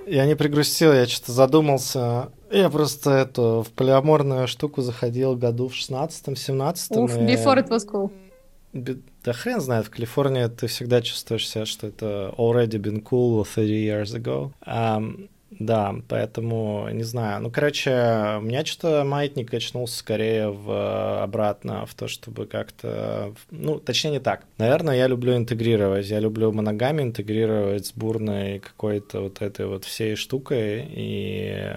Я не пригрустил, я что-то задумался. Я просто эту в полиаморную штуку заходил году в 16-17. Уф, before it was cool. Да хрен знает, в Калифорнии ты всегда чувствуешь себя, что это already been cool 30 years ago. Um, Да, поэтому не знаю. Ну, короче, у меня что-то маятник качнулся скорее в обратно, в то, чтобы как-то... Ну, точнее, не так. Наверное, я люблю интегрировать. Я люблю моногами интегрировать с бурной какой-то вот этой вот всей штукой и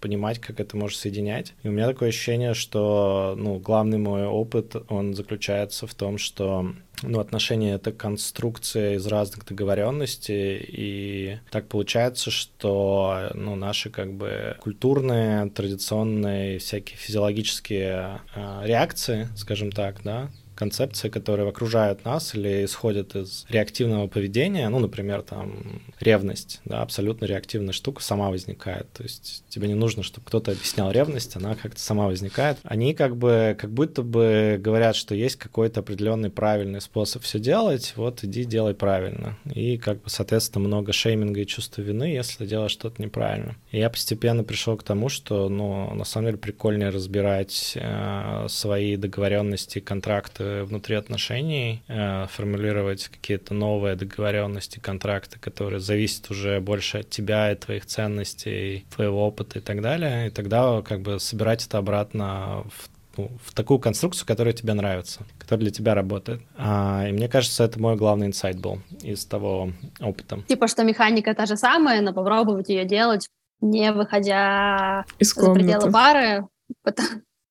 понимать, как это может соединять. И у меня такое ощущение, что, ну, главный мой опыт, он заключается в том, что ну, отношения — это конструкция из разных договоренностей, и так получается, что ну, наши как бы культурные, традиционные, всякие физиологические э, реакции, скажем так, да, концепции, которые окружают нас или исходят из реактивного поведения, ну, например, там, ревность, да, абсолютно реактивная штука сама возникает, то есть тебе не нужно, чтобы кто-то объяснял ревность, она как-то сама возникает. Они как бы, как будто бы говорят, что есть какой-то определенный правильный способ все делать, вот иди делай правильно. И как бы, соответственно, много шейминга и чувства вины, если делаешь что-то неправильно. И я постепенно пришел к тому, что, ну, на самом деле прикольнее разбирать э, свои договоренности, контракты внутри отношений, э, формулировать какие-то новые договоренности, контракты, которые зависят уже больше от тебя и твоих ценностей, твоего опыта и так далее. И тогда как бы собирать это обратно в ну, в такую конструкцию, которая тебе нравится, которая для тебя работает. А, и мне кажется, это мой главный инсайт был из того опыта. Типа, что механика та же самая, но попробовать ее делать, не выходя из за пределы пары, потому,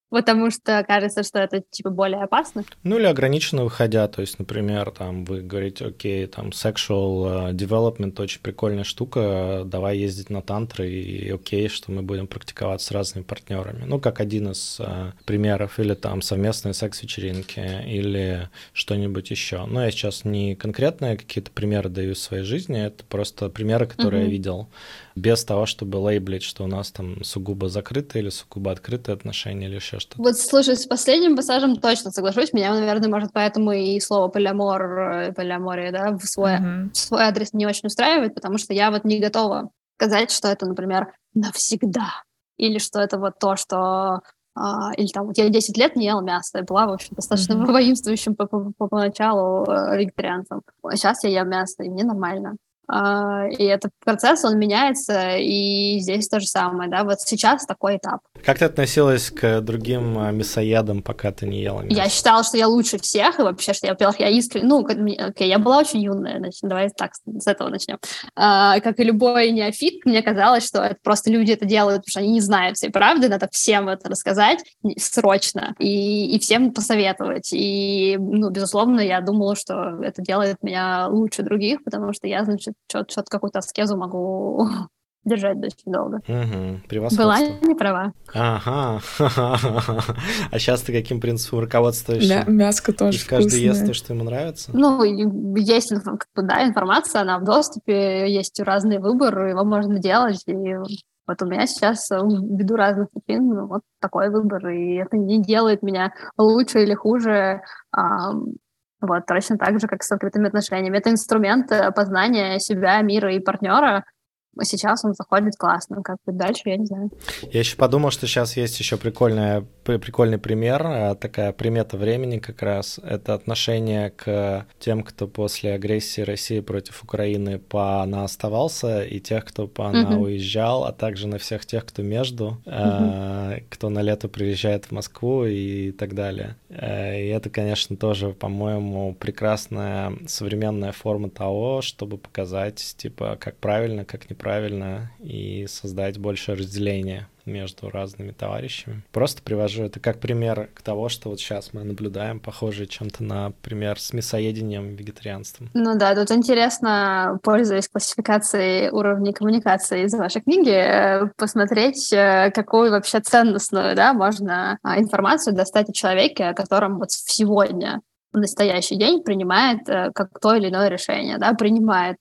Потому что кажется, что это типа более опасно. Ну или ограниченно выходя, то есть, например, там вы говорите, окей, там sexual э, development очень прикольная штука, давай ездить на тантры и окей, что мы будем практиковаться с разными партнерами. Ну как один из э, примеров, или там совместные секс-вечеринки, или что-нибудь еще. Но я сейчас не конкретные какие-то примеры даю в своей жизни, это просто примеры, которые mm-hmm. я видел без того, чтобы лейблить, что у нас там сугубо закрытые или сугубо открытые отношения или еще что-то. Вот, слушай, с последним пассажем точно соглашусь. Меня, наверное, может, поэтому и слово полиамор, э, полиамория, да, в свой, mm-hmm. в свой адрес не очень устраивает, потому что я вот не готова сказать, что это, например, навсегда. Или что это вот то, что а, или там, вот я 10 лет не ела мясо, и была, в общем, достаточно mm-hmm. воинствующим по, по, по, поначалу э, вегетарианцем. Сейчас я ем мясо, и мне нормально. А, и этот процесс, он меняется, и здесь то же самое, да, вот сейчас такой этап. Как ты относилась к другим а, мясоедам, пока ты не ела мясо? Я считала, что я лучше всех, и вообще, что я, во-первых, я искренне, ну, окей, я была очень юная, значит, давай так, с этого начнем. А, как и любой неофит, мне казалось, что это просто люди это делают, потому что они не знают всей правды, надо всем это рассказать срочно и, и всем посоветовать. И, ну, безусловно, я думала, что это делает меня лучше других, потому что я, значит, что-то какую-то аскезу могу держать очень долго. Угу, Была не права. Ага. А сейчас ты каким принципом руководствуешься? Мя- мяско тоже И каждый ест то, что ему нравится? Ну, есть да, информация, она в доступе, есть разный выбор, его можно делать, и вот у меня сейчас ввиду разных причин ну, вот такой выбор, и это не делает меня лучше или хуже. Вот, точно так же, как с открытыми отношениями. Это инструмент э, познания себя, мира и партнера, сейчас он заходит классно. Как быть дальше, я не знаю. Я еще подумал, что сейчас есть еще прикольная, прикольный пример, а, такая примета времени как раз. Это отношение к тем, кто после агрессии России против Украины по она оставался, и тех, кто по она uh-huh. уезжал, а также на всех тех, кто между, uh-huh. кто на лето приезжает в Москву и так далее. Э, и это, конечно, тоже, по-моему, прекрасная современная форма того, чтобы показать, типа, как правильно, как неправильно правильно и создать больше разделения между разными товарищами. Просто привожу это как пример к того, что вот сейчас мы наблюдаем, похожий чем-то на пример с мясоедением, вегетарианством. Ну да, тут интересно, пользуясь классификацией уровней коммуникации из вашей книги, э, посмотреть, э, какую вообще ценностную да, можно а, информацию достать о человеке, о котором вот сегодня в настоящий день принимает э, как то или иное решение, да, принимает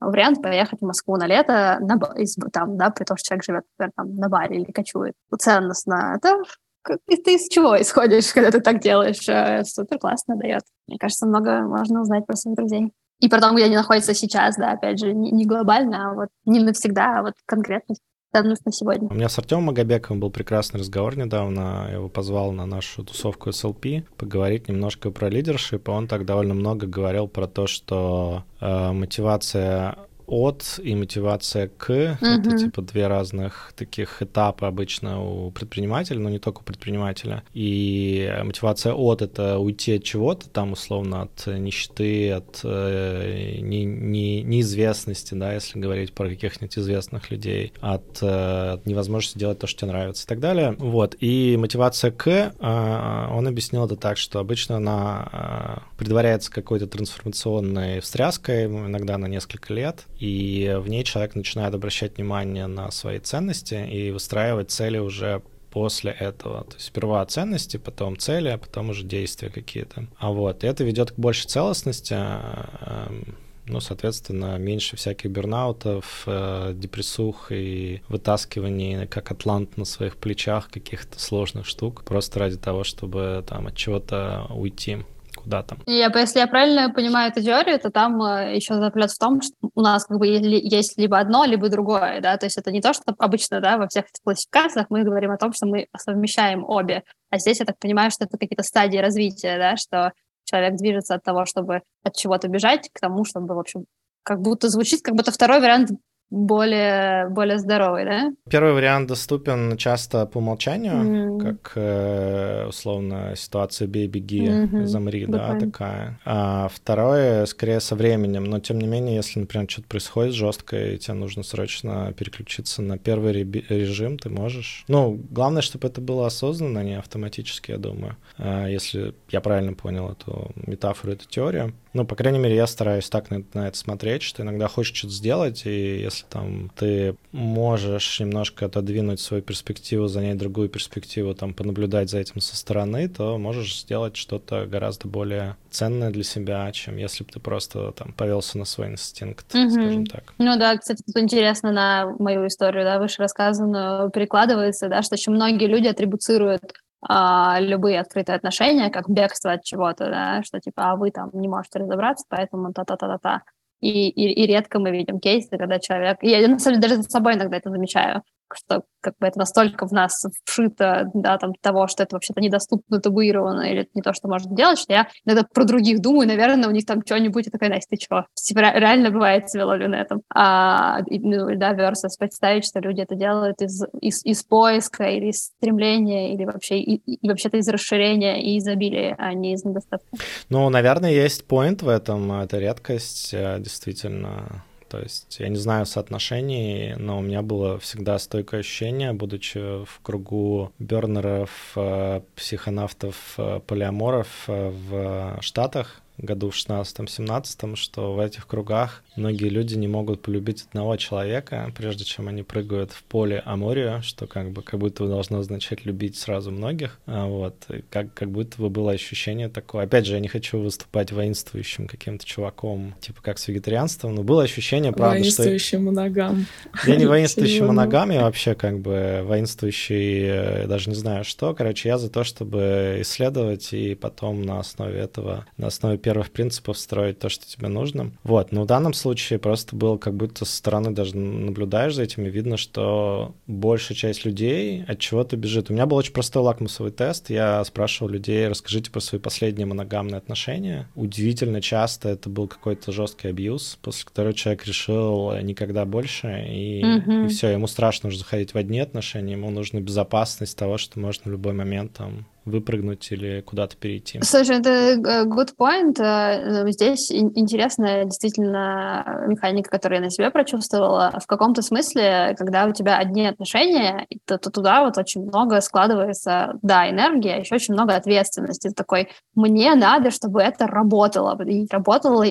вариант поехать в Москву на лето, на, из, там, да, при том, что человек живет, например, там, на баре или кочует. Ценностно. Это ты из чего исходишь, когда ты так делаешь? Э, супер классно дает. Мне кажется, много можно узнать про своих друзей. И про то, где они находятся сейчас, да, опять же, не, не глобально, а вот не навсегда, а вот конкретно ценность на сегодня. У меня с Артемом Магобековым был прекрасный разговор недавно. Я его позвал на нашу тусовку SLP поговорить немножко про лидершип. Он так довольно много говорил про то, что э, мотивация от и мотивация к. Uh-huh. Это типа две разных таких этапа обычно у предпринимателя, но не только у предпринимателя. И мотивация от — это уйти от чего-то, там условно от нищеты, от э, не, не, неизвестности, да, если говорить про каких-нибудь известных людей, от, э, от невозможности делать то, что тебе нравится и так далее. Вот. И мотивация к, э, он объяснил это так, что обычно она э, предваряется какой-то трансформационной встряской, иногда на несколько лет, и в ней человек начинает обращать внимание на свои ценности и выстраивать цели уже после этого. То есть сперва ценности, потом цели, а потом уже действия какие-то. А вот, и это ведет к большей целостности, эм, ну, соответственно, меньше всяких бернаутов, э, депрессух и вытаскиваний, как атлант на своих плечах каких-то сложных штук, просто ради того, чтобы там от чего-то уйти куда там. Я, если я правильно понимаю эту теорию, то там э, еще заплет в том, что у нас как бы есть либо одно, либо другое, да, то есть это не то, что обычно, да, во всех этих классификациях мы говорим о том, что мы совмещаем обе, а здесь я так понимаю, что это какие-то стадии развития, да, что человек движется от того, чтобы от чего-то бежать, к тому, чтобы, в общем, как будто звучит, как будто второй вариант более, более здоровый, да? Первый вариант доступен часто по умолчанию, mm. как э, условно ситуация «бей, беги, mm-hmm. замри», да, такая. А второе, скорее, со временем, но тем не менее, если, например, что-то происходит жесткое, и тебе нужно срочно переключиться на первый режим, ты можешь. Ну, главное, чтобы это было осознанно, а не автоматически, я думаю, а, если я правильно понял эту метафору, эту теорию. Ну, по крайней мере, я стараюсь так на, на это смотреть, что иногда хочешь что-то сделать, и если там ты можешь немножко отодвинуть свою перспективу, занять другую перспективу, там, понаблюдать за этим со стороны, то можешь сделать что-то гораздо более ценное для себя, чем если бы ты просто там повелся на свой инстинкт, mm-hmm. скажем так. Ну да, кстати, тут интересно на мою историю, да, выше рассказанную, перекладывается, да, что очень многие люди атрибуцируют а, любые открытые отношения, как бегство от чего-то, да, что типа, а вы там не можете разобраться, поэтому та-та-та-та-та. И, и, и редко мы видим кейсы, когда человек... Я, на самом деле, даже за собой иногда это замечаю что как бы это настолько в нас вшито, да, там, того, что это вообще-то недоступно, табуировано, или это не то, что можно делать, что я иногда про других думаю, наверное, у них там что-нибудь, и такая, Настя, ты что? Типа, реально бывает на этом. А, ну, да, versus представить, что люди это делают из, из, из поиска, или из стремления, или вообще, и, и вообще-то из расширения и изобилия, а не из недостатка. Ну, наверное, есть поинт в этом, это редкость, э, действительно, то есть я не знаю соотношений, но у меня было всегда стойкое ощущение, будучи в кругу бернеров, э, психонавтов, э, полиаморов э, в Штатах, году в 16-17, что в этих кругах многие люди не могут полюбить одного человека, прежде чем они прыгают в поле Аморию, что как бы как будто бы должно означать любить сразу многих. А вот, и как, как будто бы было ощущение такое. Опять же, я не хочу выступать воинствующим каким-то чуваком, типа как с вегетарианством, но было ощущение, правда, воинствующий что... моногам. Я не воинствующий моногам, я вообще как бы воинствующий, э, даже не знаю что. Короче, я за то, чтобы исследовать и потом на основе этого, на основе первых принципов строить то, что тебе нужно. Вот, но в данном случае просто было как будто со стороны даже наблюдаешь за этим, и видно, что большая часть людей от чего-то бежит. У меня был очень простой лакмусовый тест. Я спрашивал людей, расскажите про свои последние моногамные отношения. Удивительно часто это был какой-то жесткий абьюз, после которого человек решил никогда больше, и, mm-hmm. и все, ему страшно уже заходить в одни отношения, ему нужна безопасность того, что можно в любой момент там выпрыгнуть или куда-то перейти. Слушай, это э, good point. Э, ну, здесь интересная действительно механика, которую я на себе прочувствовала. В каком-то смысле, когда у тебя одни отношения, то, то туда вот очень много складывается, да, энергия, а еще очень много ответственности. Такой, мне надо, чтобы это работало, и работало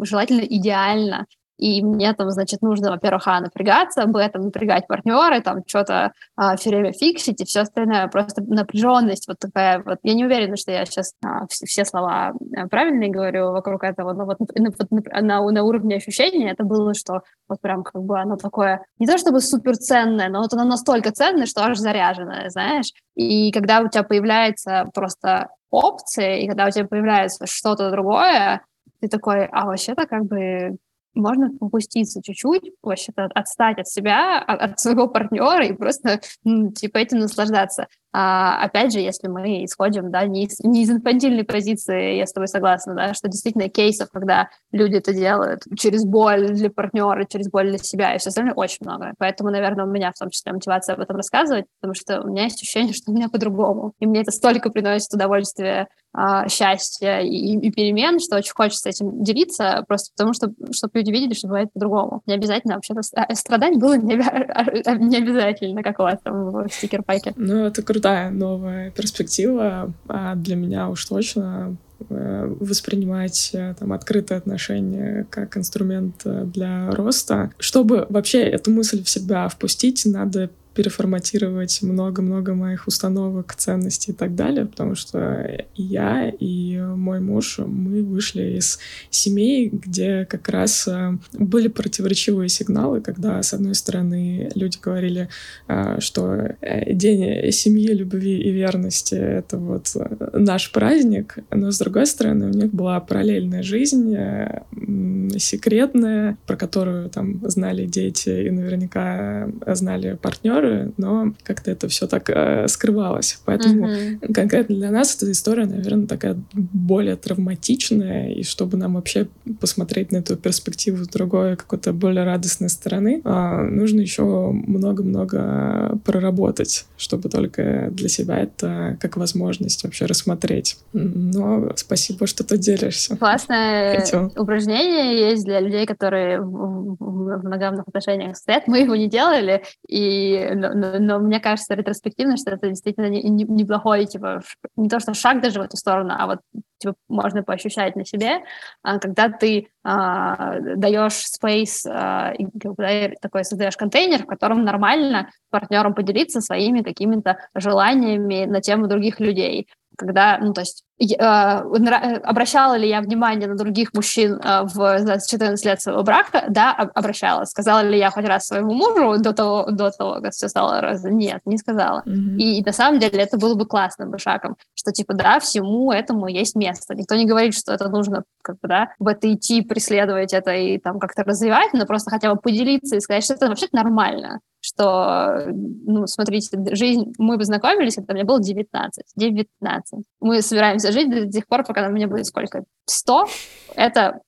желательно идеально и мне там, значит, нужно, во-первых, а, напрягаться, б, там, напрягать партнеры, там, что-то а, все время фиксить и все остальное, просто напряженность вот такая вот. Я не уверена, что я сейчас а, все, слова а, правильные говорю вокруг этого, но вот на, на, на уровне ощущения это было, что вот прям как бы оно такое, не то чтобы супер ценное, но вот оно настолько ценное, что аж заряженное, знаешь. И когда у тебя появляется просто опция, и когда у тебя появляется что-то другое, ты такой, а вообще-то как бы можно попуститься чуть-чуть, вообще-то отстать от себя, от, от своего партнера и просто, типа, этим наслаждаться. А, опять же, если мы исходим, да, не из, не из инфантильной позиции, я с тобой согласна, да, что действительно кейсов, когда люди это делают через боль для партнера, через боль для себя и все остальное, очень много. Поэтому, наверное, у меня в том числе мотивация об этом рассказывать, потому что у меня есть ощущение, что у меня по-другому. И мне это столько приносит удовольствие, а, счастья и, и перемен, что очень хочется этим делиться, просто потому что, чтобы люди видели, что бывает по-другому. Не обязательно вообще-то а, страдать было не, не обязательно, как у вас там в стикер-пайке. Ну, это крутая новая перспектива, а для меня уж точно э, воспринимать э, там открытые отношения как инструмент э, для роста. Чтобы вообще эту мысль в себя впустить, надо переформатировать много-много моих установок, ценностей и так далее, потому что я и мой муж, мы вышли из семей, где как раз э, были противоречивые сигналы, когда, с одной стороны, люди говорили, э, что э, день семьи, любви и верности — это вот наш праздник, но, с другой стороны, у них была параллельная жизнь, секретная, про которую там знали дети и наверняка знали партнеры, но как-то это все так скрывалось. Поэтому mm-hmm. конкретно для нас эта история, наверное, такая более травматичная, и чтобы нам вообще посмотреть на эту перспективу с другой, какой-то более радостной стороны, э, нужно еще много-много проработать, чтобы только для себя это как возможность вообще рассмотреть. Но спасибо, что ты делишься. Классное Хотел. упражнение есть для людей, которые в, моногамных отношениях стоят. Мы его не делали, и но, но, но мне кажется ретроспективно, что это действительно не, не, неплохой, типа, не то что шаг даже в эту сторону, а вот типа, можно поощущать на себе, а, когда ты а, даешь space, а, такой создаешь контейнер, в котором нормально партнерам поделиться своими какими-то желаниями на тему других людей когда, ну, то есть, а, э, обращала ли я внимание на других мужчин э, в 14 лет своего брака? Да, обращала. Сказала ли я хоть раз своему мужу до того, до того как все стало раз? Нет, не сказала. Mm-hmm. И, и на самом деле это было бы классным бы шагом, что, типа, да, всему этому есть место. Никто не говорит, что это нужно, как бы, да, в это идти, преследовать это и там как-то развивать, но просто хотя бы поделиться и сказать, что это вообще нормально что, ну, смотрите, жизнь, мы познакомились, когда мне было 19, 19. Мы собираемся жить до тех пор, пока мне будет сколько? 100? Это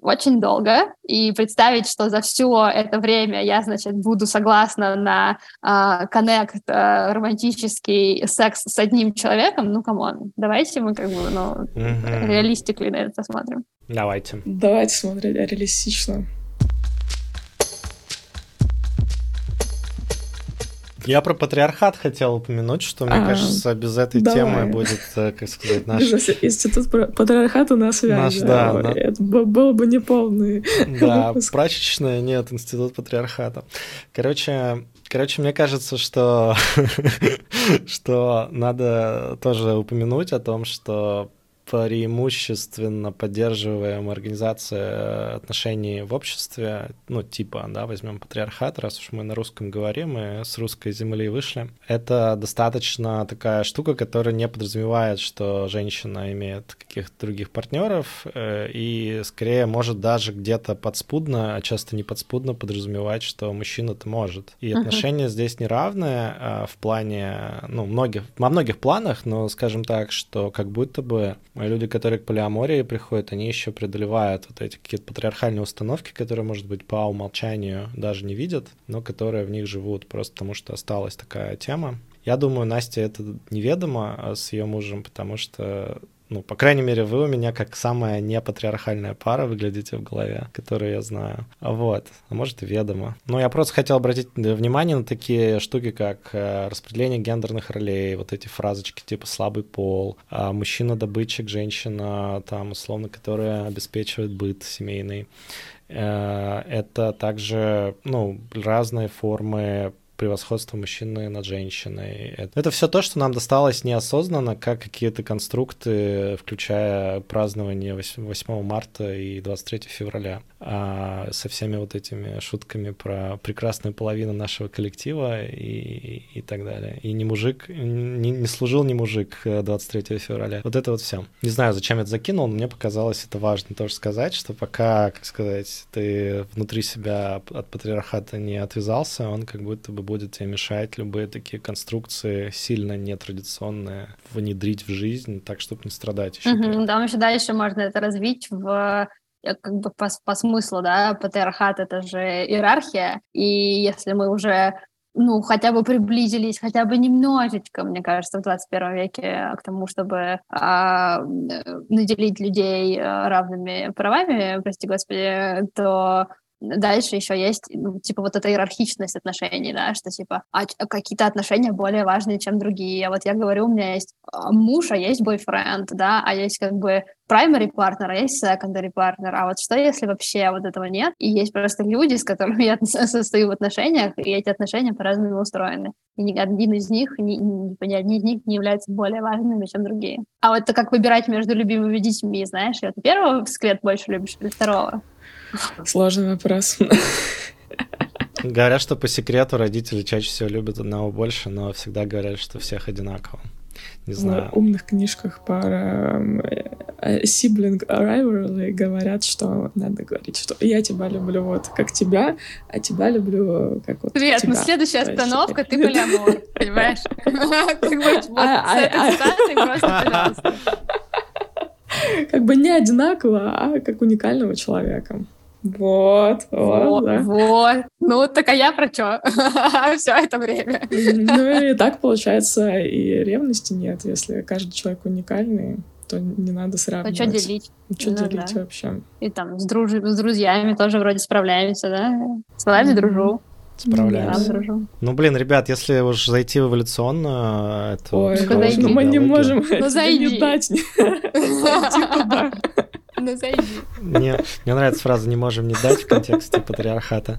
очень долго, и представить, что за все это время я, значит, буду согласна на а, connect, uh, uh, романтический секс с одним человеком, ну, come on, давайте мы как бы, ну, mm-hmm. realistically на это посмотрим. Давайте. Давайте смотреть реалистично. Я про патриархат хотел упомянуть, что, мне а, кажется, без этой давай. темы будет, э, как сказать, наш... Институт патриархата на связи. Наш, да. да. Это было бы неполный Да, прачечная, нет, Институт патриархата. Короче, Короче, мне кажется, что, что надо тоже упомянуть о том, что преимущественно поддерживаем организации отношений в обществе, ну, типа, да, возьмем патриархат, раз уж мы на русском говорим и с русской земли вышли. Это достаточно такая штука, которая не подразумевает, что женщина имеет каких-то других партнеров, э, и скорее может даже где-то подспудно, а часто не подспудно подразумевать, что мужчина это может. И отношения uh-huh. здесь неравные а в плане, ну, многих, во многих планах, но скажем так, что как будто бы люди, которые к полиамории приходят, они еще преодолевают вот эти какие-то патриархальные установки, которые, может быть, по умолчанию даже не видят, но которые в них живут просто потому, что осталась такая тема. Я думаю, Настя это неведомо а с ее мужем, потому что ну, по крайней мере, вы у меня как самая непатриархальная пара выглядите в голове, которую я знаю. Вот. А может, и ведомо. Но я просто хотел обратить внимание на такие штуки, как э, распределение гендерных ролей, вот эти фразочки типа «слабый пол», а мужчина-добытчик, женщина, там, условно, которая обеспечивает быт семейный. Э, это также, ну, разные формы превосходство мужчины над женщиной. Это, это все то, что нам досталось неосознанно, как какие-то конструкты, включая празднование 8 марта и 23 февраля. А со всеми вот этими шутками про прекрасную половину нашего коллектива и, и так далее. И не мужик, не, не служил не мужик 23 февраля. Вот это вот все. Не знаю, зачем я это закинул, но мне показалось это важно тоже сказать, что пока, как сказать, ты внутри себя от патриархата не отвязался, он как будто бы будет тебе мешать любые такие конструкции сильно нетрадиционные внедрить в жизнь, так, чтобы не страдать еще. Угу, да, еще дальше можно это развить в э, как бы по, по смыслу, да, патриархат — это же иерархия, и если мы уже ну, хотя бы приблизились, хотя бы немножечко, мне кажется, в 21 веке к тому, чтобы а, наделить людей э, равными правами, прости господи, то дальше еще есть, ну, типа, вот эта иерархичность отношений, да, что, типа, а, какие-то отношения более важные, чем другие. А вот я говорю, у меня есть а, муж, а есть бойфренд, да, а есть как бы primary партнер, а есть secondary партнер. А вот что, если вообще вот этого нет, и есть просто люди, с которыми я состою в отношениях, и эти отношения по-разному устроены. И ни один из них, ни, ни, ни один из них не является более важными, чем другие. А вот это как выбирать между любимыми детьми, знаешь, и вот первого взгляд больше любишь или второго? Сложный вопрос. Говорят, что по секрету родители чаще всего любят одного больше, но всегда говорят, что всех одинаково. Не знаю. В умных книжках про э, sibling rivalry говорят, что надо говорить, что я тебя люблю вот как тебя, а тебя люблю как вот Привет, тебя. ну следующая остановка, ты полиамор, понимаешь? А, а, а, как бы не одинаково, а как уникального человека. Вот, вот, вот, да. вот. Ну, так а я про что? Все это время. Ну и так получается, и ревности нет. Если каждый человек уникальный, то не надо сравнивать. Ну, что делить? Ну, что ну, делить да. вообще? И там с, друж... с друзьями тоже вроде справляемся, да? С вами mm-hmm. дружу. Справляемся. Да, ну, блин, ребят, если уж зайти в эволюционно, то... Ой, ну, мы не можем ну, зайди. не дать. Зайди туда. Ну, зайди. Мне, мне нравится фраза «не можем не дать» в контексте патриархата.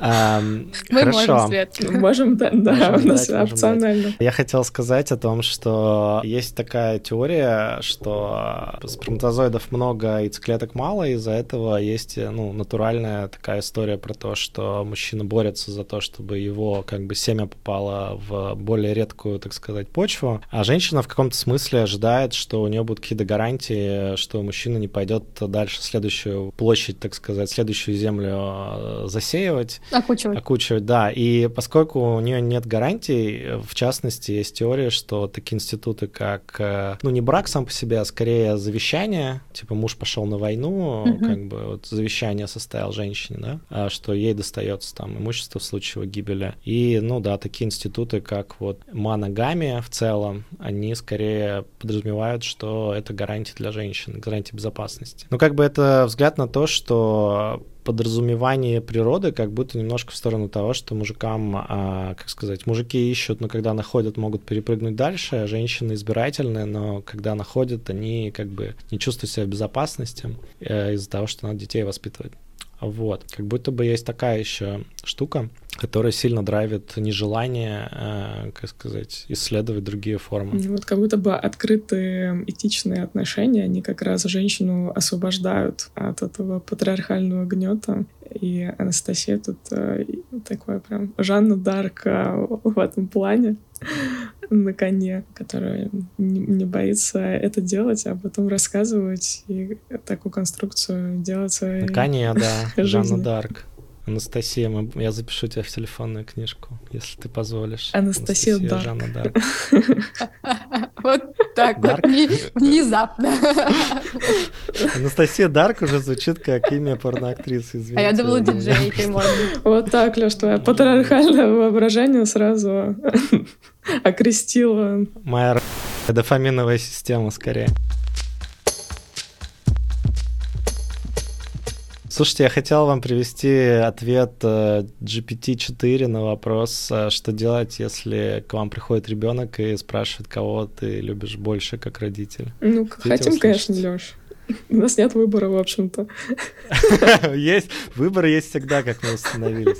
А, Мы хорошо. можем, Свет. Можем, да, да можем у нас дать, опционально. Я хотел сказать о том, что есть такая теория, что сперматозоидов много, яйцеклеток мало, и из-за этого есть ну, натуральная такая история про то, что мужчина борется за то, чтобы его как бы семя попало в более редкую, так сказать, почву, а женщина в каком-то смысле ожидает, что у нее будут какие-то гарантии, что мужчина не пойдет дальше следующую площадь, так сказать, следующую землю э, засеивать, Окучивать. Окучивать, да. И поскольку у нее нет гарантий, в частности, есть теория, что такие институты, как, э, ну, не брак сам по себе, а скорее завещание, типа муж пошел на войну, угу. как бы вот завещание составил женщине, да, а что ей достается там имущество в случае его гибели. И, ну да, такие институты, как вот моногамия в целом, они скорее подразумевают, что это гарантия для женщин, гарантия безопасности. Ну, как бы это взгляд на то, что подразумевание природы как будто немножко в сторону того, что мужикам, а, как сказать, мужики ищут, но когда находят, могут перепрыгнуть дальше, а женщины избирательные, но когда находят, они как бы не чувствуют себя в безопасности э, из-за того, что надо детей воспитывать. Вот, как будто бы есть такая еще штука, которая сильно драйвит нежелание, э, как сказать, исследовать другие формы. Вот как будто бы открытые этичные отношения, они как раз женщину освобождают от этого патриархального гнета. И Анастасия тут э, такое прям Жанна Дарк э, в этом плане на коне, которая не, не боится это делать, а потом рассказывать и такую конструкцию делать своей На коне, да, Жанна Дарк. Анастасия, мы, я запишу тебя в телефонную книжку, если ты позволишь. Анастасия, Анастасия Дарк. Жанна Дарк. Вот так вот, внезапно. Анастасия Дарк уже звучит как имя порноактрисы, извините. А я думала, диджей ты можно. Вот так, Леш, твое патриархальное воображение сразу окрестило. Моя дофаминовая система, скорее. Слушайте, я хотел вам привести ответ э, GPT-4 на вопрос, э, что делать, если к вам приходит ребенок и спрашивает, кого ты любишь больше как родитель. Ну, Хотите хотим, услышать? конечно, Леш. У нас нет выбора, в общем-то. Есть, выбор есть всегда, как мы установились.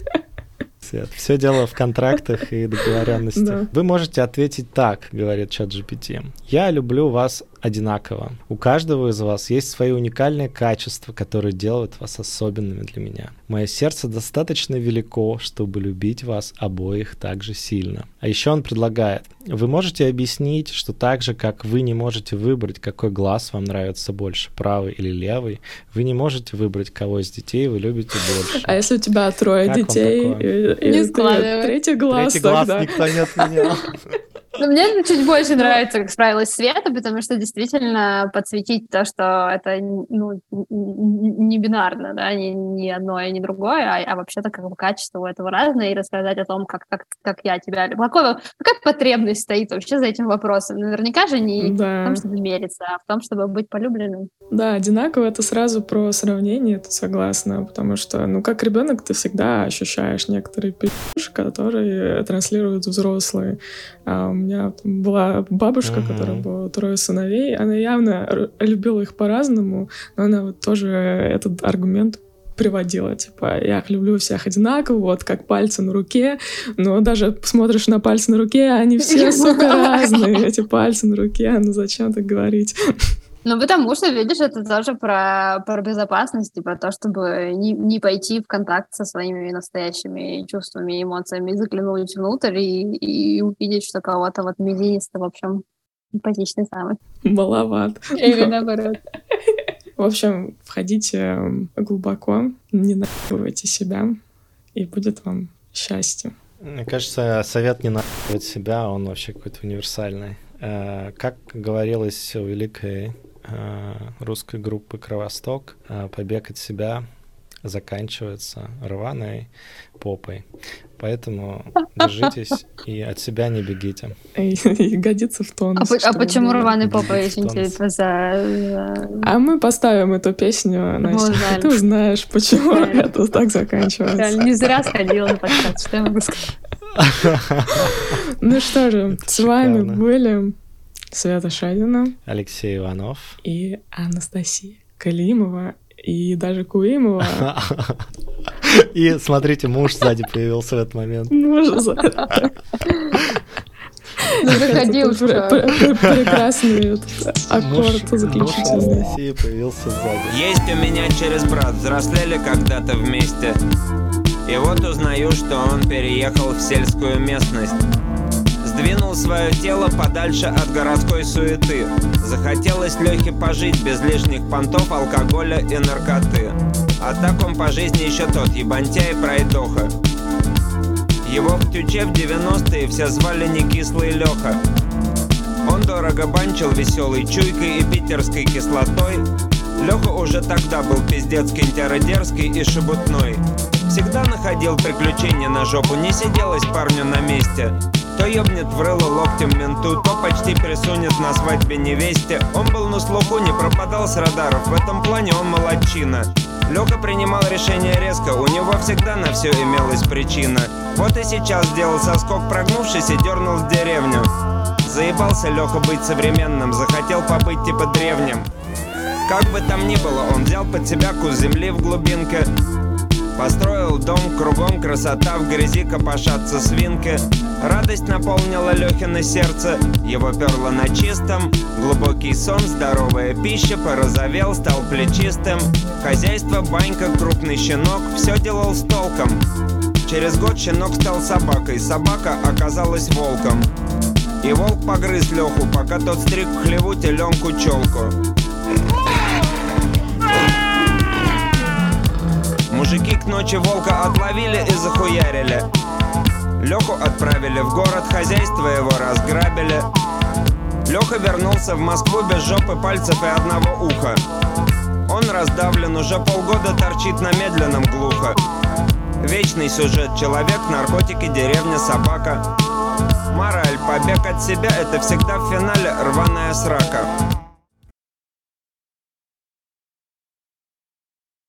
Свет, все дело в контрактах и договоренностях. Да. Вы можете ответить так, говорит чат GPT. Я люблю вас одинаково. У каждого из вас есть свои уникальные качества, которые делают вас особенными для меня. Мое сердце достаточно велико, чтобы любить вас обоих так же сильно. А еще он предлагает, вы можете объяснить, что так же, как вы не можете выбрать, какой глаз вам нравится больше, правый или левый, вы не можете выбрать, кого из детей вы любите больше. А если у тебя трое Как детей, и, и Не складывай. третий глаз, Третий глаз тогда... никто не отменял. Но мне чуть больше нравится, как справилась Света, потому что действительно подсветить то, что это ну, не бинарно, да, не, не одно и не другое, а, а вообще-то как бы качество у этого разное, и рассказать о том, как, как, как я тебя. Какой, какая потребность стоит вообще за этим вопросом? Наверняка же не в Да. том, чтобы мериться, а в том, чтобы быть полюбленным. Да, одинаково это сразу про сравнение, тут согласна, потому что, ну, как ребенок ты всегда ощущаешь некоторые пи***шь, которые транслируют взрослые. У меня там была бабушка, Мгм. которая была трое сыновей, она явно р- любила их по-разному, но она вот тоже этот аргумент приводила, типа, я их люблю всех одинаково, вот как пальцы на руке, но даже смотришь на пальцы на руке, они все, сука, разные, эти пальцы на руке, ну зачем так говорить? Ну, потому что, видишь, это тоже про, про безопасность и про то, чтобы не, не пойти в контакт со своими настоящими чувствами и эмоциями, заглянуть внутрь и, и увидеть, что кого-то вот мизинец-то, в общем, симпатичный самый. Маловат. Или наоборот. В общем, входите м, глубоко, не наебывайте себя, и будет вам счастье. Мне кажется, совет не надо себя, он вообще какой-то универсальный. Э, Как говорилось у великой русской группы «Кровосток», э, побег от себя заканчивается рваной попой. Поэтому держитесь и от себя не бегите. Годится в тон. А, а почему рваный попа, если Тонус. интересно, за... А мы поставим эту песню, Настя. жаль. Ты узнаешь, почему это так заканчивается. Не зря сходила на подкаст, что я могу сказать. Ну что же, с вами были Света Шадина Алексей Иванов. и Анастасия Калимова и даже Куимова. И смотрите, муж сзади появился в этот момент. Боже, за это. Заходи Это уж. пр- что. пр- пр- Прекрасный этот Муж, аккорд муж заключительный. Анастасии появился сзади. Есть у меня через брат, взрослели когда-то вместе. И вот узнаю, что он переехал в сельскую местность. Сдвинул свое тело подальше от городской суеты. Захотелось Лехе пожить без лишних понтов, алкоголя и наркоты. А так он по жизни еще тот ебантя и пройдоха. Его в Тюче в 90-е все звали не кислый Леха. Он дорого банчил веселой чуйкой и питерской кислотой. Леха уже тогда был пиздец дерзкий и шебутной. Всегда находил приключения на жопу, не сиделось парню на месте. То ёбнет в рыло локтем менту, то почти присунет на свадьбе невесте. Он был на слуху, не пропадал с радаров, в этом плане он молодчина. Лёха принимал решение резко, у него всегда на все имелась причина. Вот и сейчас сделал соскок, прогнувшись и дернул в деревню. Заебался Леха быть современным, захотел побыть типа древним. Как бы там ни было, он взял под себя кус земли в глубинке. Построил дом, кругом красота, в грязи копошатся свинки. Радость наполнила Лехино сердце, его перло на чистом. Глубокий сон, здоровая пища, порозовел, стал плечистым. Хозяйство, банька, крупный щенок, все делал с толком. Через год щенок стал собакой, собака оказалась волком. И волк погрыз Леху, пока тот стриг в хлеву теленку челку. Мужики к ночи волка отловили и захуярили. Леху отправили в город, хозяйство его разграбили. Леха вернулся в Москву без жопы, пальцев и одного уха. Он раздавлен, уже полгода торчит на медленном глухо. Вечный сюжет, человек, наркотики, деревня, собака. Мораль, побег от себя, это всегда в финале рваная срака.